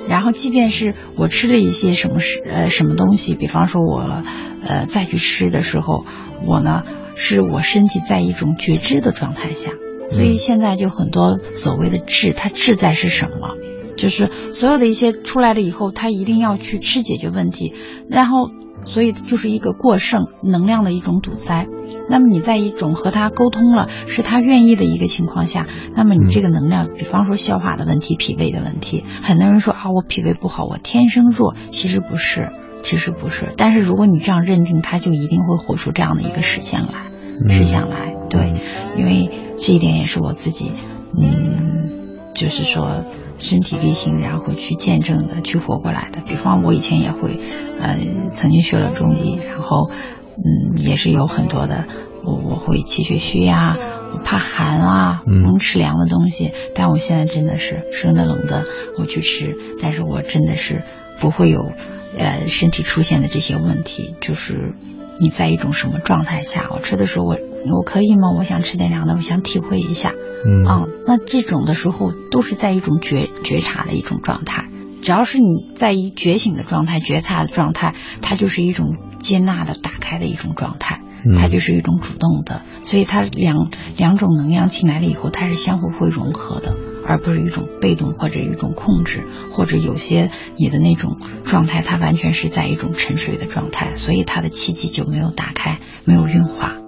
然后，即便是我吃了一些什么食呃什么东西，比方说我呃再去吃的时候，我呢是我身体在一种觉知的状态下，所以现在就很多所谓的智，它智在是什么？就是所有的一些出来了以后，他一定要去吃解决问题，然后。所以就是一个过剩能量的一种堵塞。那么你在一种和他沟通了，是他愿意的一个情况下，那么你这个能量，比方说消化的问题、脾胃的问题，很多人说啊，我脾胃不好，我天生弱，其实不是，其实不是。但是如果你这样认定，他就一定会活出这样的一个实相来，实相来。对，因为这一点也是我自己，嗯，就是说。身体力行，然后去见证的，去活过来的。比方我以前也会，呃，曾经学了中医，然后，嗯，也是有很多的，我我会气血虚呀，我怕寒啊，能吃凉的东西。但我现在真的是生的冷的我去吃，但是我真的是不会有，呃，身体出现的这些问题。就是你在一种什么状态下，我吃的时候，我我可以吗？我想吃点凉的，我想体会一下。嗯啊，那这种的时候都是在一种觉觉察的一种状态，只要是你在一觉醒的状态、觉察的状态，它就是一种接纳的、打开的一种状态，它就是一种主动的，所以它两两种能量进来了以后，它是相互会融合的，而不是一种被动或者一种控制，或者有些你的那种状态，它完全是在一种沉睡的状态，所以它的气机就没有打开，没有运化。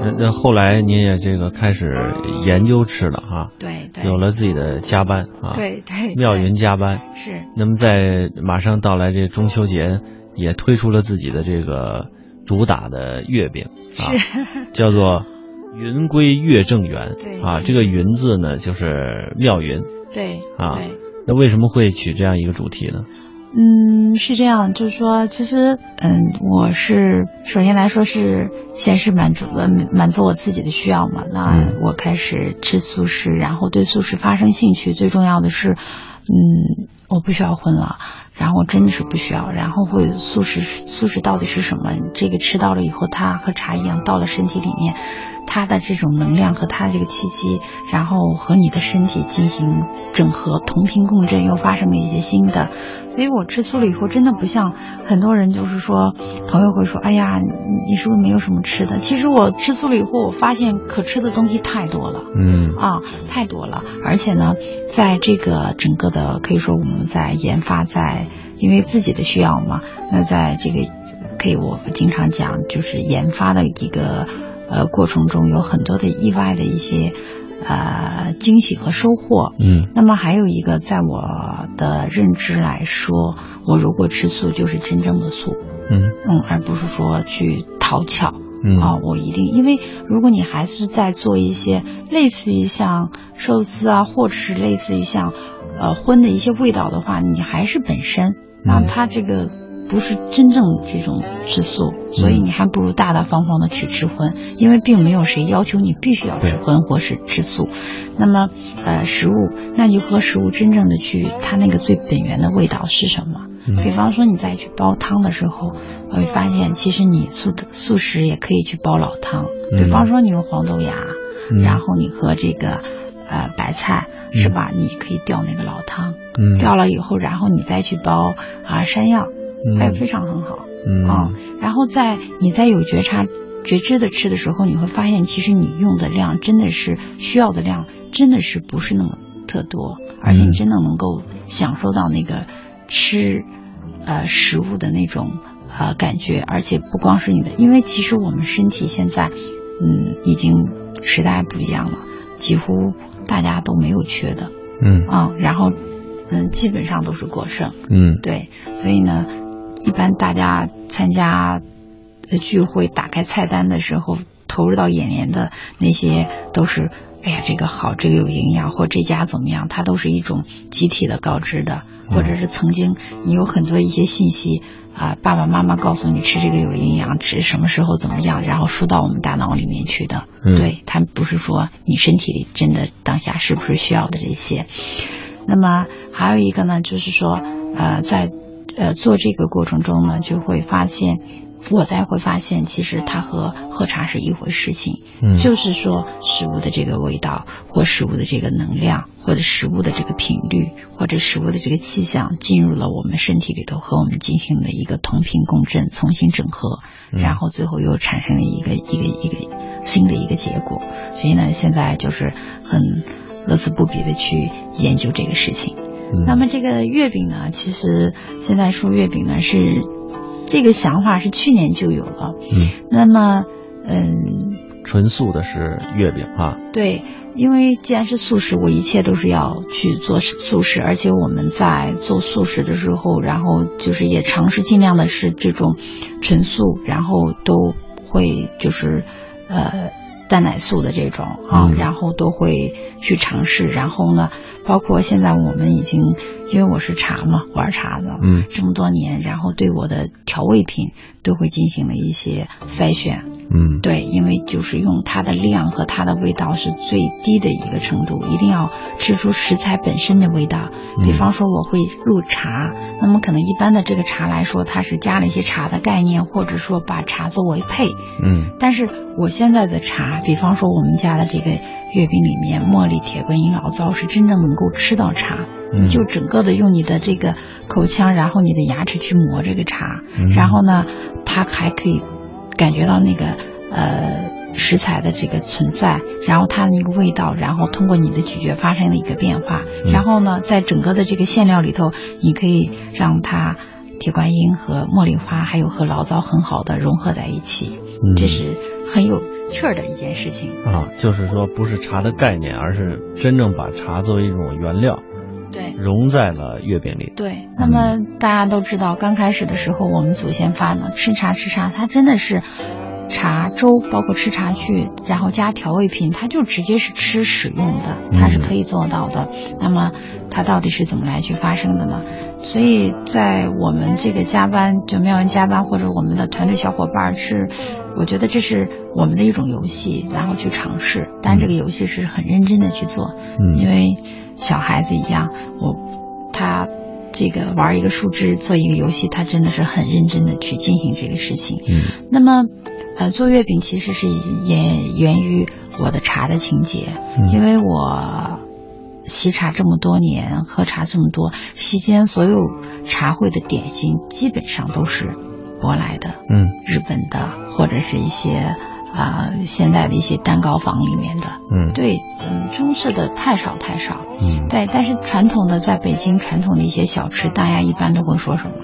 那那后来您也这个开始研究吃了哈，对对，有了自己的加班啊，对对，妙云加班。是。那么在马上到来这中秋节，也推出了自己的这个主打的月饼啊，叫做云归月正圆，对啊，这个云字呢就是妙云，对啊对，那为什么会取这样一个主题呢？嗯，是这样，就是说，其实，嗯，我是首先来说是先是满足了满足我自己的需要嘛。那我开始吃素食，然后对素食发生兴趣。最重要的是，嗯，我不需要荤了，然后我真的是不需要。然后会素食，素食到底是什么？这个吃到了以后，它和茶一样到了身体里面。它的这种能量和它的这个气息，然后和你的身体进行整合，同频共振，又发生了一些新的。所以我吃素了以后，真的不像很多人，就是说朋友会说：“哎呀，你是不是没有什么吃的？”其实我吃素了以后，我发现可吃的东西太多了，嗯啊，太多了。而且呢，在这个整个的可以说我们在研发，在因为自己的需要嘛，那在这个可以我经常讲，就是研发的一个。呃，过程中有很多的意外的一些呃惊喜和收获。嗯，那么还有一个，在我的认知来说，我如果吃素就是真正的素。嗯嗯，而不是说去讨巧。嗯啊，我一定，因为如果你还是在做一些类似于像寿司啊，或者是类似于像呃荤的一些味道的话，你还是本身，那它这个。不是真正的这种吃素，所以你还不如大大方方的去吃荤，因为并没有谁要求你必须要吃荤或是吃素。那么，呃，食物，那就和食物真正的去它那个最本源的味道是什么？比方说你再去煲汤的时候，我会发现其实你素的素食也可以去煲老汤。比方说你用黄豆芽，然后你和这个呃白菜是吧？你可以吊那个老汤，吊了以后，然后你再去煲啊山药。还有非常很好，嗯。啊，然后在你在有觉察、觉知的吃的时候，你会发现，其实你用的量真的是需要的量，真的是不是那么特多，而且你真的能够享受到那个吃呃食物的那种呃感觉，而且不光是你的，因为其实我们身体现在嗯已经时代不一样了，几乎大家都没有缺的，嗯。啊，然后嗯基本上都是过剩，嗯。对，所以呢。一般大家参加聚会，打开菜单的时候，投入到眼帘的那些都是。哎呀，这个好，这个有营养，或这家怎么样？它都是一种集体的告知的，或者是曾经你有很多一些信息啊，爸爸妈妈告诉你吃这个有营养，吃什么时候怎么样，然后输到我们大脑里面去的。对，它不是说你身体里真的当下是不是需要的这些。那么还有一个呢，就是说呃，在呃做这个过程中呢，就会发现。我才会发现，其实它和喝茶是一回事情，嗯，就是说食物的这个味道，或食物的这个能量，或者食物的这个频率，或者食物的这个气象，进入了我们身体里头，和我们进行了一个同频共振，重新整合，然后最后又产生了一个一个一个新的一个结果。所以呢，现在就是很乐此不疲的去研究这个事情。那么这个月饼呢，其实现在说月饼呢是。这个想法是去年就有了，嗯，那么，嗯，纯素的是月饼啊，对，因为既然是素食，我一切都是要去做素食，而且我们在做素食的时候，然后就是也尝试尽量的是这种纯素，然后都会就是呃蛋奶素的这种啊，然后都会去尝试，然后呢。包括现在我们已经，因为我是茶嘛，玩茶的，嗯，这么多年，然后对我的调味品都会进行了一些筛选，嗯，对，因为就是用它的量和它的味道是最低的一个程度，一定要吃出食材本身的味道。比方说我会入茶，那么可能一般的这个茶来说，它是加了一些茶的概念，或者说把茶作为配，嗯，但是我现在的茶，比方说我们家的这个。月饼里面茉莉、铁观音、醪糟是真正能够吃到茶，就整个的用你的这个口腔，然后你的牙齿去磨这个茶，然后呢，它还可以感觉到那个呃食材的这个存在，然后它那个味道，然后通过你的咀嚼发生了一个变化，然后呢，在整个的这个馅料里头，你可以让它铁观音和茉莉花还有和醪糟很好的融合在一起，这是很有。趣儿的一件事情。啊，就是说不是茶的概念，而是真正把茶作为一种原料，对，融在了月饼里。对，那么大家都知道，刚开始的时候，我们祖先发呢，吃茶吃茶，它真的是茶粥，包括吃茶具，然后加调味品，它就直接是吃使用的，它是可以做到的。那么它到底是怎么来去发生的呢？所以在我们这个加班，就没有人加班或者我们的团队小伙伴是。我觉得这是我们的一种游戏，然后去尝试，但这个游戏是很认真的去做，嗯，因为小孩子一样，我他这个玩一个树枝做一个游戏，他真的是很认真的去进行这个事情，嗯，那么呃做月饼其实是也源于我的茶的情节，因为我习茶这么多年，喝茶这么多，席间所有茶会的点心基本上都是。舶来的，嗯，日本的，或者是一些啊，现在的一些蛋糕房里面的，嗯，对，嗯，中式的太少太少，嗯，对，但是传统的在北京传统的一些小吃，大家一般都会说什么？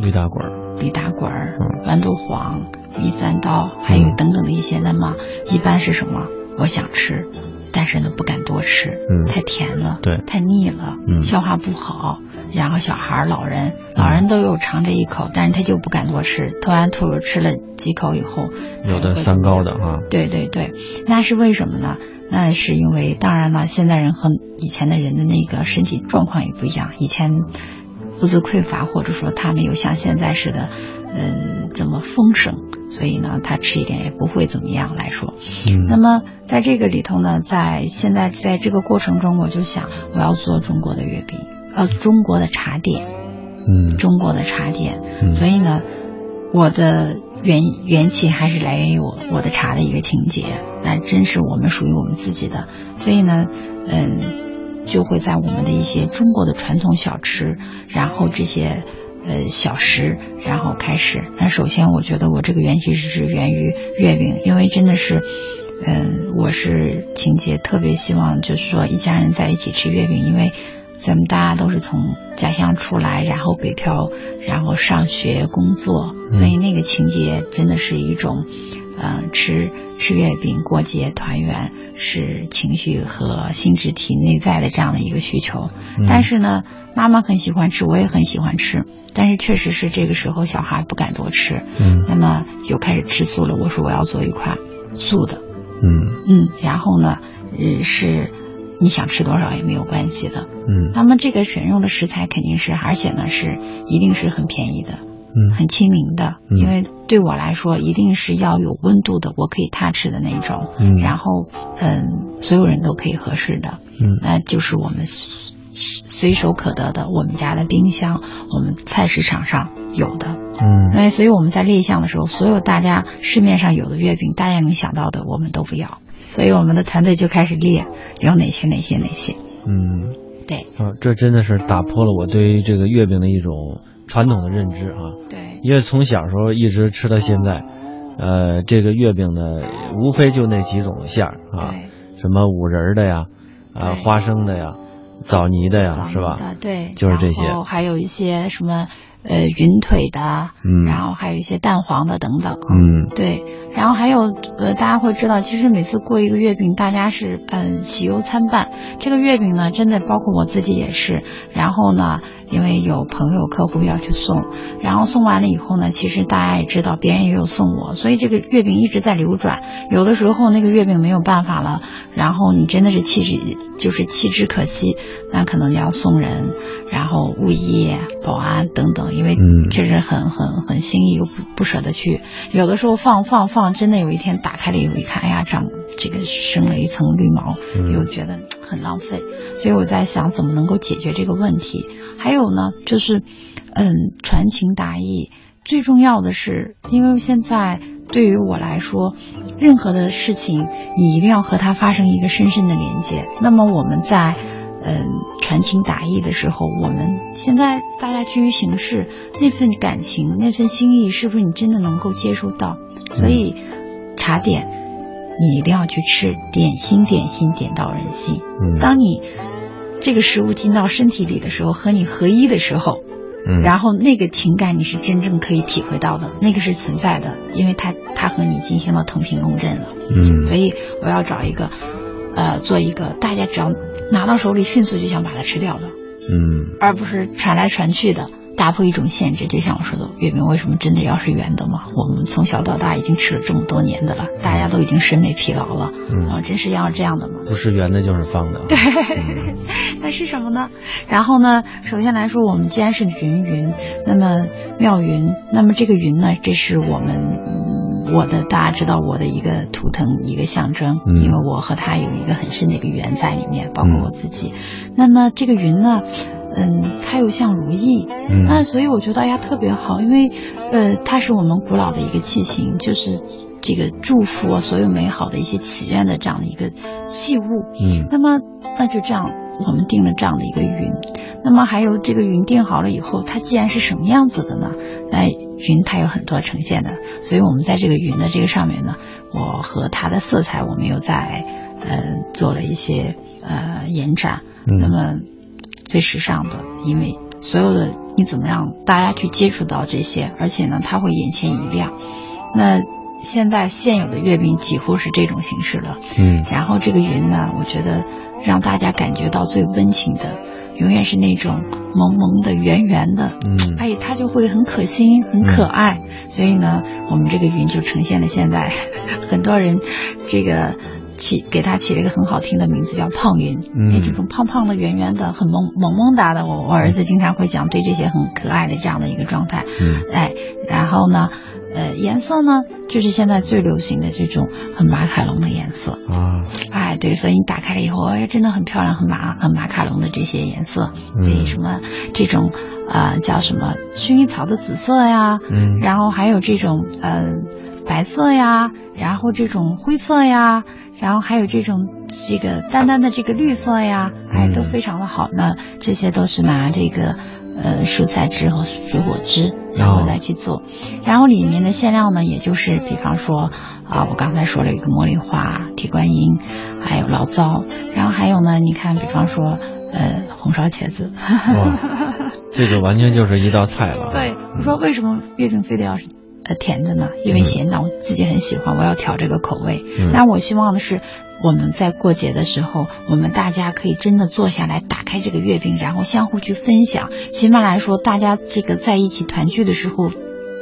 驴打滚儿，驴打滚儿，豌豆黄、米三刀，还有等等的一些，那么一般是什么？我想吃。但是呢，不敢多吃，嗯，太甜了，对，太腻了，嗯，消化不好。然后小孩、老人，老人都有尝这一口，但是他就不敢多吃，吞完吐了吃了几口以后，有的三高的哈，对对对，那是为什么呢？那是因为，当然了，现在人和以前的人的那个身体状况也不一样，以前物资匮乏，或者说他没有像现在似的，呃，这么丰盛。所以呢，他吃一点也不会怎么样来说。嗯，那么在这个里头呢，在现在在这个过程中，我就想我要做中国的月饼，呃，中国的茶点，嗯，中国的茶点。嗯，所以呢，我的元元气还是来源于我我的茶的一个情节，那真是我们属于我们自己的。所以呢，嗯，就会在我们的一些中国的传统小吃，然后这些。呃，小食，然后开始。那首先，我觉得我这个元气是源于月饼，因为真的是，嗯，我是情节特别希望，就是说一家人在一起吃月饼，因为咱们大家都是从家乡出来，然后北漂，然后上学工作，所以那个情节真的是一种，嗯，吃吃月饼过节团圆是情绪和心智体内在的这样的一个需求。但是呢。妈妈很喜欢吃，我也很喜欢吃，但是确实是这个时候小孩不敢多吃，嗯，那么又开始吃素了。我说我要做一款素的，嗯嗯，然后呢，呃是你想吃多少也没有关系的。嗯那么这个选用的食材肯定是，而且呢是一定是很便宜的，嗯。很亲民的，嗯。因为对我来说一定是要有温度的，我可以 touch 的那种，嗯。然后嗯，所有人都可以合适的，嗯。那就是我们随随手可得的，我们家的冰箱，我们菜市场上有的。嗯。那所以我们在列项的时候，所有大家市面上有的月饼，大家能想到的，我们都不要。所以我们的团队就开始列有哪些哪些哪些。嗯，对。啊，这真的是打破了我对于这个月饼的一种传统的认知啊。对。因为从小时候一直吃到现在，呃，这个月饼呢，无非就那几种馅儿啊，什么五仁儿的呀，啊，对。花生的呀，枣泥的呀，是吧？的对，就是这些。然后还有一些什么呃云腿的，嗯。然后还有一些蛋黄的等等。嗯。对，然后还有呃，大家会知道，其实每次过一个月饼，大家是嗯喜忧参半。这个月饼呢，真的包括我自己也是。然后呢，因为有朋友客户要去送，然后送完了以后呢，其实大家也知道，别人也有送我，所以这个月饼一直在流转。有的时候那个月饼没有办法了，然后你真的是弃之就是弃之可惜，那可能要送人，然后物业、保安等等，因为嗯这是很很很心意又不不舍得去。有的时候放放放，真的有一天打开了以后一看，哎呀，长这个生了一层绿毛，又觉得很浪费。所以我在想，怎么能够解决这个问题？还有呢，就是嗯，传情达意。最重要的是，因为现在对于我来说，任何的事情你一定要和它发生一个深深的连接。那么我们在嗯传情达意的时候，我们现在大家居于形式，那份感情、那份心意，是不是你真的能够接受到？所以茶点你一定要去吃，点心点心点到人心。嗯，当你这个食物进到身体里的时候，和你合一的时候，嗯然后那个情感你是真正可以体会到的，那个是存在的，因为它它和你进行了同频共振了。嗯所以我要找一个，呃，做一个大家只要拿到手里迅速就想把它吃掉的，嗯而不是传来传去的，打破一种限制。就像我说的，月饼为什么真的要是圆的嘛？我们从小到大已经吃了这么多年的了，大家都已经审美疲劳了，嗯啊，真是要这样的吗？不是圆的就是方的。对，那是什么呢？然后呢，首先来说，我们既然是云云，那么妙云，那么这个云呢，这是我们、嗯我的大家知道我的一个图腾，一个象征，嗯因为我和他有一个很深的一个缘在里面，包括嗯我自己。那么这个云呢，嗯，它又像如意，嗯那所以我觉得大家特别好，因为呃，它是我们古老的一个器型，就是这个祝福啊，所有美好的一些祈愿的这样的一个器物。嗯那么那就这样，我们定了这样的一个云。那么还有这个云定好了以后，它既然是什么样子的呢？那云它有很多呈现的，所以我们在这个云的这个上面呢，我和它的色彩我们又在呃做了一些呃延展。嗯那么最时尚的，因为所有的你怎么让大家去接触到这些，而且呢，它会眼前一亮。那现在现有的月饼几乎是这种形式了。嗯然后这个云呢，我觉得让大家感觉到最温情的，永远是那种萌萌的、圆圆的，嗯哎，它就会很可心、很可爱。所以呢，我们这个云就呈现了现在 很多人这个。起给它起了一个很好听的名字，叫胖云。嗯哎，这种胖胖的、圆圆的、很萌萌萌哒的，我我儿子经常会讲对这些很可爱的这样的一个状态。嗯哎，然后呢，呃，颜色呢，就是现在最流行的这种很马卡龙的颜色。啊。哎，对，所以你打开了以后，哎，真的很漂亮，很马很马卡龙的这些颜色，嗯。所以什么这种呃叫什么薰衣草的紫色呀，嗯。然后还有这种呃白色呀，然后这种灰色呀，然后还有这种这个淡淡的这个绿色呀，哎，嗯都非常的好。那这些都是拿这个呃蔬菜汁和水果汁，然后哦再去做。然后里面的馅料呢，也就是比方说啊，我刚才说了一个茉莉花、铁观音，还有醪糟，然后还有呢，你看，比方说呃红烧茄子。哇，这个完全就是一道菜了。对，我说为什么月饼非得要是呃甜的呢？因为咸的我自己很喜欢，我要调这个口味。嗯那我希望的是，我们在过节的时候，我们大家可以真的坐下来，打开这个月饼，然后相互去分享。起码来说，大家这个在一起团聚的时候，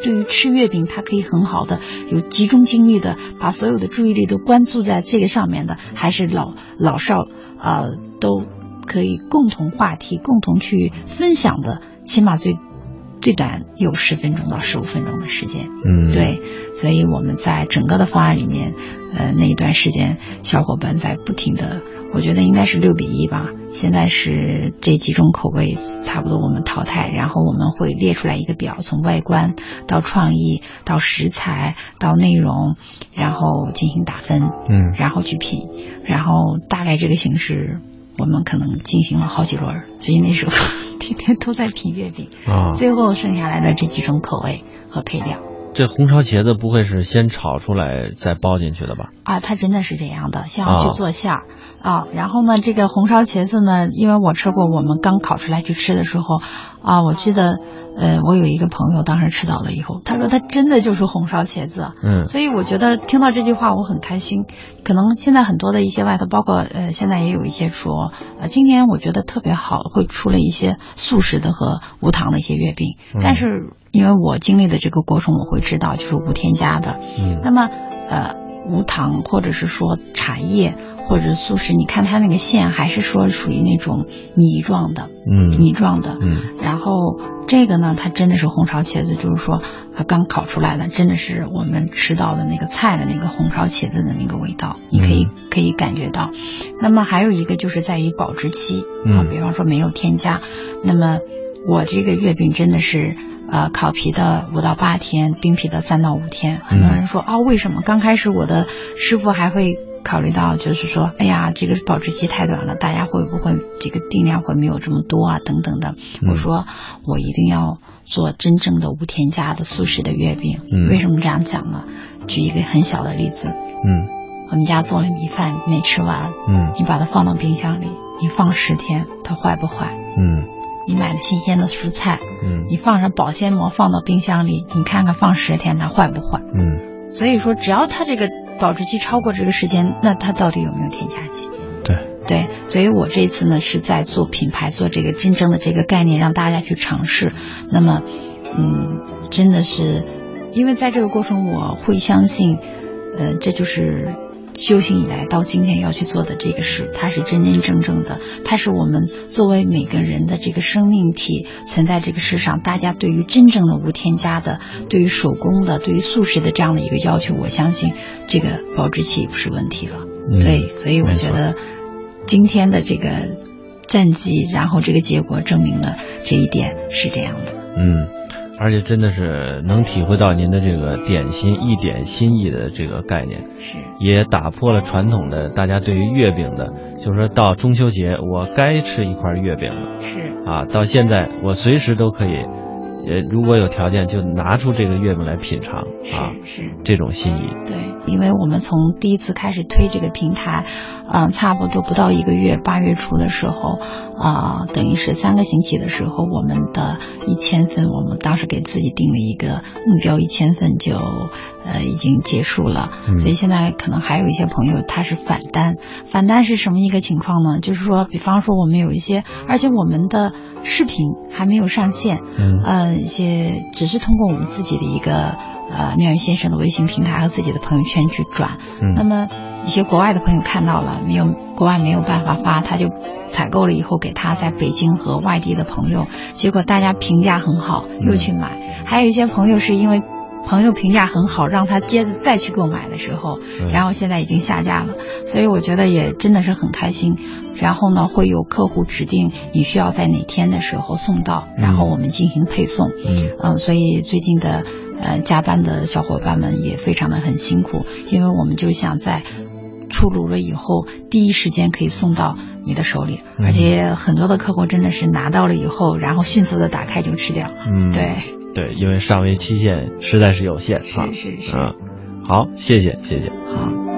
对于吃月饼，它可以很好的有集中精力的把所有的注意力都关注在这个上面的，还是老老少啊、呃都可以共同话题、共同去分享的，起码最最短有十分钟到十五分钟的时间。嗯，对，所以我们在整个的方案里面，呃，那一段时间，小伙伴在不停的，我觉得应该是六比一吧。现在是这几种口味差不多我们淘汰，然后我们会列出来一个表，从外观到创意到食材到内容，然后进行打分，嗯然后去品，然后大概这个形式。我们可能进行了好几轮儿，所以那时候 天天都在品月饼，啊，最后剩下来的这几种口味和配料。这红烧茄子不会是先炒出来再包进去的吧？啊，它真的是这样的，像去做馅儿啊。然后呢，这个红烧茄子呢，因为我吃过，我们刚烤出来去吃的时候啊，我记得呃，我有一个朋友当时吃到了以后，他说他真的就是红烧茄子。嗯所以我觉得听到这句话我很开心。可能现在很多的一些外头，包括呃现在也有一些说，呃今年我觉得特别好，会出了一些素食的和无糖的一些月饼。嗯但是因为我经历的这个过程，我会知道就是无添加的。嗯那么呃无糖或者是说茶叶或者素食，你看它那个馅还是说属于那种泥状的，嗯泥状的。嗯然后这个呢，它真的是红烧茄子，就是说它刚烤出来的，真的是我们吃到的那个菜的那个红烧茄子的那个味道，你可以、嗯可以感觉到。那么还有一个就是在于保质期啊，嗯比方说没有添加。那么我这个月饼真的是。呃，烤皮的五到八天，冰皮的三到五天。很多人说啊、为什么刚开始我的师傅还会考虑到，就是说，哎呀，这个保质期太短了，大家会不会这个定量会没有这么多啊，等等的。嗯我说我一定要做真正的无添加的素食的月饼。嗯为什么这样讲呢？举一个很小的例子，嗯我们家做了米饭没吃完，嗯你把它放到冰箱里，你放十天，它坏不坏？嗯你买的新鲜的蔬菜，嗯你放上保鲜膜放到冰箱里，你看看放十天它坏不坏？嗯，所以说，只要它这个保质期超过这个时间，那它到底有没有添加剂？对，对，所以我这次呢是在做品牌，做这个真正的这个概念，让大家去尝试。那么，嗯，真的是，因为在这个过程，我会相信，呃，这就是修行以来到今天要去做的这个事，它是真真正正的，它是我们作为每个人的这个生命体存在这个世上，大家对于真正的无添加的，对于手工的，对于素食的这样的一个要求，我相信这个保质期不是问题了。嗯对，所以我觉得今天的这个战绩，然后这个结果证明了这一点是这样的。嗯，而且真的是能体会到您的这个点心一点心意的这个概念，是。也打破了传统的大家对于月饼的，就是说到中秋节我该吃一块月饼了是，啊，到现在我随时都可以，呃，如果有条件就拿出这个月饼来品尝啊，是是。这种心意，对，因为我们从第一次开始推这个平台，嗯、差不多不到一个月，八月初的时候，啊、等于是三个星期的时候，我们的一千份，我们当时给自己定了一个目标，一千份就呃已经结束了。嗯所以现在可能还有一些朋友他是反单，反单是什么一个情况呢？就是说，比方说我们有一些，而且我们的视频还没有上线，嗯呃，一些只是通过我们自己的一个呃妙云先生的微信平台和自己的朋友圈去转。嗯那么一些国外的朋友看到了，没有国外没有办法发，他就采购了以后给他在北京和外地的朋友，结果大家评价很好，又去买。还有一些朋友是因为。朋友评价很好，让他接着再去购买的时候，嗯然后现在已经下架了，所以我觉得也真的是很开心。然后呢，会有客户指定你需要在哪天的时候送到，然后我们进行配送。嗯嗯，所以最近的呃加班的小伙伴们也非常的很辛苦，因为我们就想在出炉了以后，第一时间可以送到你的手里，嗯而且很多的客户真的是拿到了以后，然后迅速的打开就吃掉。嗯，对，对，因为上位期限实在是有限啊，是是是嗯，好，谢谢谢谢。好。